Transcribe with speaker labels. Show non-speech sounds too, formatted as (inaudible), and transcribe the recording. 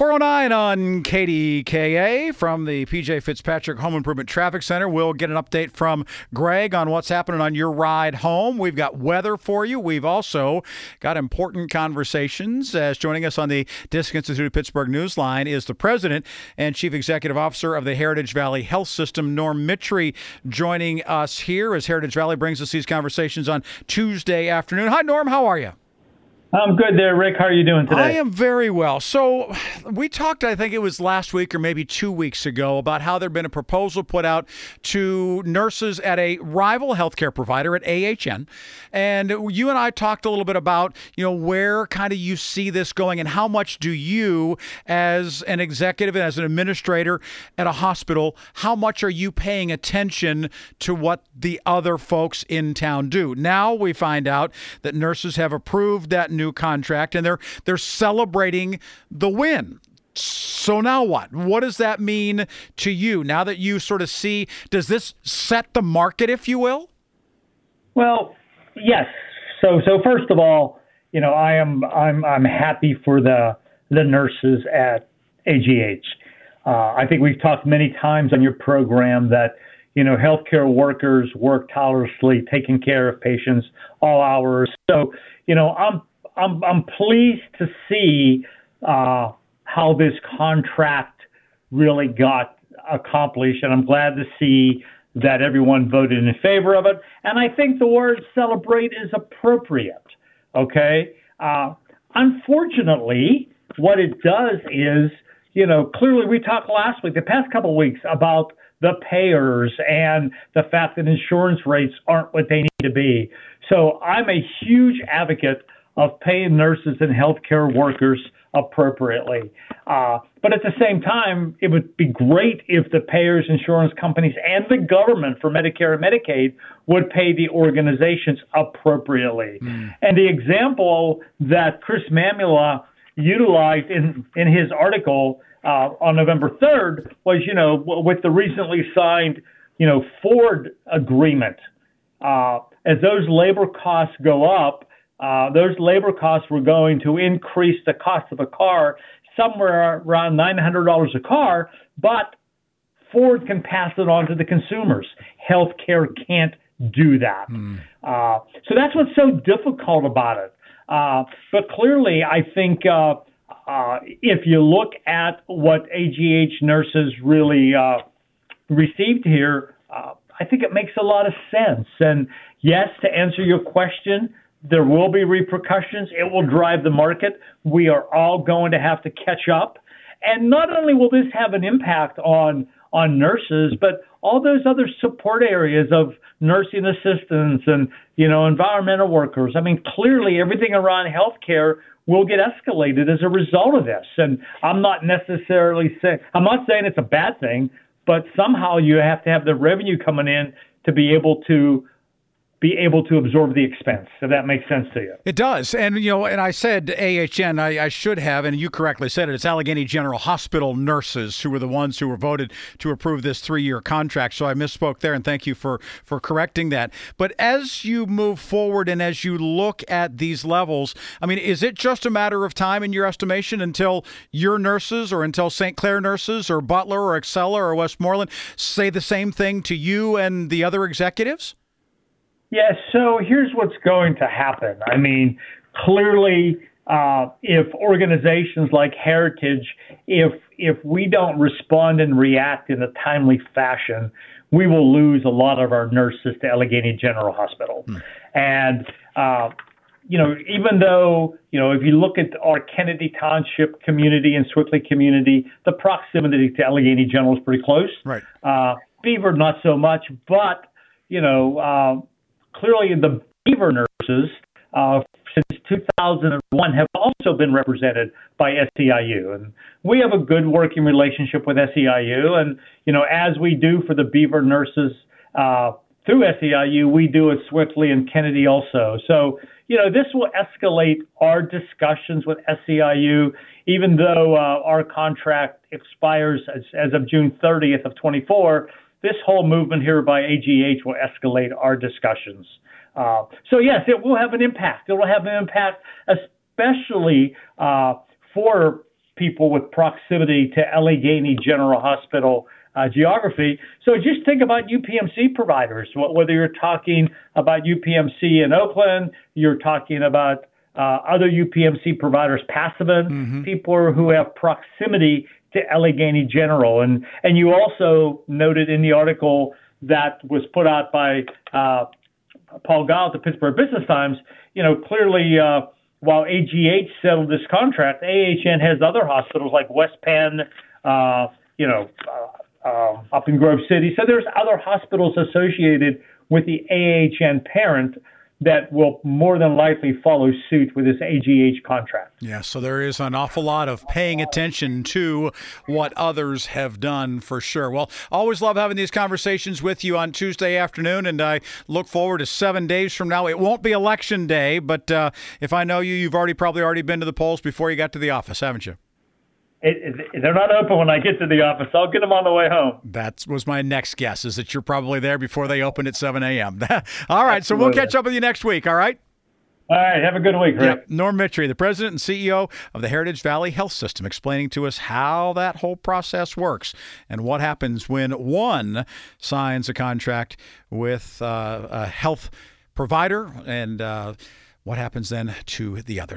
Speaker 1: 409 on KDKA from the PJ Fitzpatrick Home Improvement Traffic Center. We'll get an update from Greg on what's happening on your ride home. We've got weather for you. We've also got important conversations. As joining us on the Disc Institute of Pittsburgh Newsline is the president and chief executive officer of the Heritage Valley Health System, Norm Mitry, joining us here as Heritage Valley brings us these conversations on Tuesday afternoon. Hi, Norm. How are you?
Speaker 2: I'm good there, Rick. How are you doing today?
Speaker 1: I am very well. So, we talked, I think it was last week or maybe two weeks ago, about how there'd been a proposal put out to nurses at a rival healthcare provider at AHN. And you and I talked a little bit about, you know, where kind of you see this going and how much do you, as an executive and as an administrator at a hospital, how much are you paying attention to what the other folks in town do? Now we find out that nurses have approved that new contract and they're they're celebrating the win. So now what? What does that mean to you? Now that you sort of see does this set the market if you will?
Speaker 2: Well, yes. So so first of all, you know, I am I'm I'm happy for the the nurses at AGH. Uh, I think we've talked many times on your program that you know healthcare workers work tirelessly taking care of patients all hours. So you know I'm I'm I'm pleased to see uh, how this contract really got accomplished, and I'm glad to see that everyone voted in favor of it. And I think the word "celebrate" is appropriate. Okay. Uh, unfortunately, what it does is, you know, clearly we talked last week, the past couple of weeks about the payers and the fact that insurance rates aren't what they need to be. So I'm a huge advocate of paying nurses and healthcare workers appropriately. Uh, but at the same time, it would be great if the payers, insurance companies, and the government for Medicare and Medicaid would pay the organizations appropriately. Mm. And the example that Chris Mamula utilized in, in his article uh, on November 3rd was, you know, with the recently signed, you know, Ford agreement. Uh, as those labor costs go up, uh, those labor costs were going to increase the cost of a car somewhere around $900 a car, but Ford can pass it on to the consumers. Healthcare can't do that. Mm. Uh, so that's what's so difficult about it. Uh, but clearly, I think uh, uh if you look at what AGH nurses really uh, received here, I think it makes a lot of sense. And yes, to answer your question, there will be repercussions. It will drive the market. We are all going to have to catch up. And not only will this have an impact on on nurses, but all those other support areas of nursing assistants and you know environmental workers. I mean, clearly everything around healthcare will get escalated as a result of this. And I'm not necessarily saying I'm not saying it's a bad thing, but somehow you have to have the revenue coming in to be able to be able to absorb the expense. If that makes sense to you.
Speaker 1: It does. And, you know, and I said AHN, I, I, should have, and you correctly said it, it's Allegheny General Hospital nurses who were the ones who were voted to approve this three year contract. So I misspoke there, and thank you for, for correcting that. But as you move forward and as you look at these levels, I mean, is it just a matter of time in your estimation until your nurses or until St. Clair nurses or Butler or Excela or Westmoreland say the same thing to you and the other executives?
Speaker 2: Yeah, so here's what's going to happen. I mean, clearly, uh, if organizations like Heritage, if if we don't respond and react in a timely fashion, we will lose a lot of our nurses to Allegheny General Hospital. Hmm. And uh, you know, even though you know, if you look at our Kennedy Township community and Sewickley community, the proximity to Allegheny General is pretty close.
Speaker 1: Right.
Speaker 2: Uh, Beaver, not so much, but you know, uh, clearly the Beaver nurses uh, since 2001 have also been represented by SEIU. And we have a good working relationship with SEIU. And, you know, as we do for the Beaver nurses uh, through SEIU, we do it swiftly and Kennedy also. So, you know, this will escalate our discussions with SEIU, even though uh, our contract expires as, as of June 30th of 24. This whole movement here by AGH will escalate our discussions. Uh, so yes, it will have an impact. It will have an impact, especially uh, for people with proximity to Allegheny General Hospital uh, geography. So just think about UPMC providers. Whether you're talking about UPMC in Oakland, you're talking about uh, other UPMC providers, Passavant, mm-hmm. people who have proximity to Allegheny General, and and you also noted in the article that was put out by uh, Paul Gile at the Pittsburgh Business Times, you know, clearly uh, while AGH settled this contract, AHN has other hospitals like West Penn, uh, you know, uh, uh, up in Grove City. So there's other hospitals associated with the AHN parent that will more than likely follow suit with this AGH contract.
Speaker 1: Yeah, so there is an awful lot of paying attention to what others have done for sure. Well, always love having these conversations with you on Tuesday afternoon, and I look forward to seven days from now. It won't be election day, but uh, if I know you, you've already probably already been to the polls before you got to the office, haven't you?
Speaker 2: It, it, they're not open when I get to the office. I'll get them on the way home.
Speaker 1: That was my next guess, is that you're probably there before they open at 7 a.m. (laughs) all right, Absolutely. so we'll catch up with you next week, all right?
Speaker 2: All right, have a good week, Rick. Yep.
Speaker 1: Norm Mitry, the president and CEO of the Heritage Valley Health System, explaining to us how that whole process works and what happens when one signs a contract with uh, a health provider and uh, what happens then to the other.